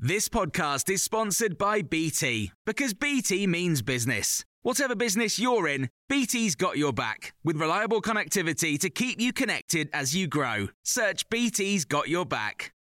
This podcast is sponsored by BT because BT means business. Whatever business you're in, BT's got your back with reliable connectivity to keep you connected as you grow. Search BT's got your back.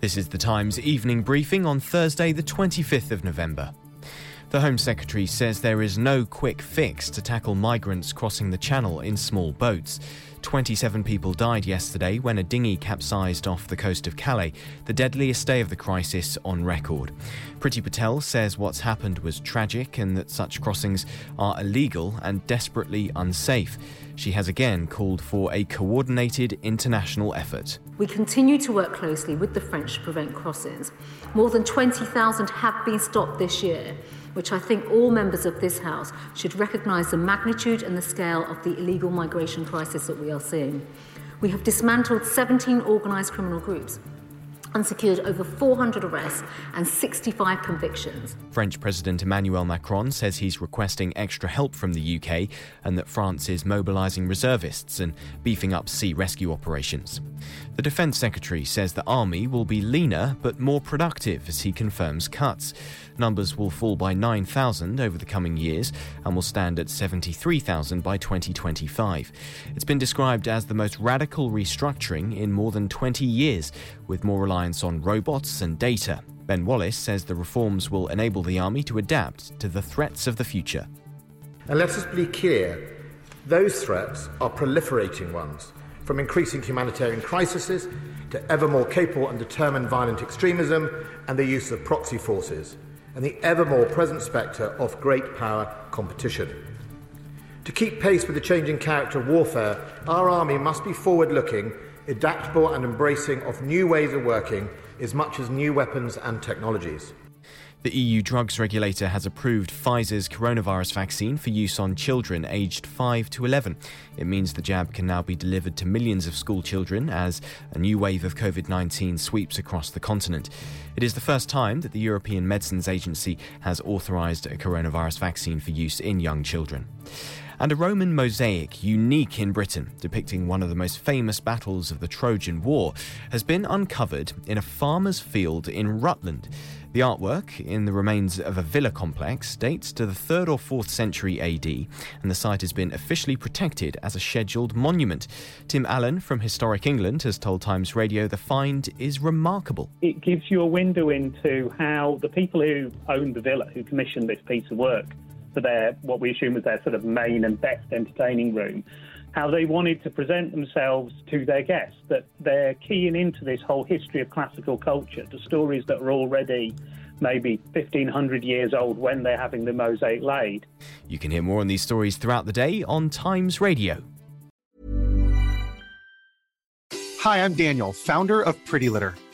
This is the Times evening briefing on Thursday, the 25th of November. The Home Secretary says there is no quick fix to tackle migrants crossing the Channel in small boats. 27 people died yesterday when a dinghy capsized off the coast of Calais, the deadliest day of the crisis on record. Priti Patel says what's happened was tragic and that such crossings are illegal and desperately unsafe. She has again called for a coordinated international effort. We continue to work closely with the French to prevent crossings. More than 20,000 have been stopped this year which I think all members of this House should recognise the magnitude and the scale of the illegal migration crisis that we are seeing. We have dismantled 17 organised criminal groups and secured over 400 arrests and 65 convictions. French President Emmanuel Macron says he's requesting extra help from the UK and that France is mobilising reservists and beefing up sea rescue operations. The Defence Secretary says the army will be leaner but more productive as he confirms cuts. Numbers will fall by 9,000 over the coming years and will stand at 73,000 by 2025. It's been described as the most radical restructuring in more than 20 years, with more reliance on robots and data. Ben Wallace says the reforms will enable the Army to adapt to the threats of the future. And let us be clear those threats are proliferating ones, from increasing humanitarian crises to ever more capable and determined violent extremism and the use of proxy forces and the ever more present spectre of great power competition. To keep pace with the changing character of warfare, our army must be forward looking, adaptable, and embracing of new ways of working as much as new weapons and technologies. The EU drugs regulator has approved Pfizer's coronavirus vaccine for use on children aged 5 to 11. It means the jab can now be delivered to millions of school children as a new wave of COVID 19 sweeps across the continent. It is the first time that the European Medicines Agency has authorized a coronavirus vaccine for use in young children and a Roman mosaic unique in Britain, depicting one of the most famous battles of the Trojan War, has been uncovered in a farmer's field in Rutland. The artwork, in the remains of a villa complex, dates to the 3rd or 4th century AD, and the site has been officially protected as a scheduled monument. Tim Allen from Historic England has told Times Radio the find is remarkable. It gives you a window into how the people who owned the villa, who commissioned this piece of work, for their what we assume was their sort of main and best entertaining room, how they wanted to present themselves to their guests, that they're keying into this whole history of classical culture, to stories that are already maybe 1500 years old when they're having the mosaic laid. You can hear more on these stories throughout the day on Times Radio. Hi, I'm Daniel, founder of Pretty Litter.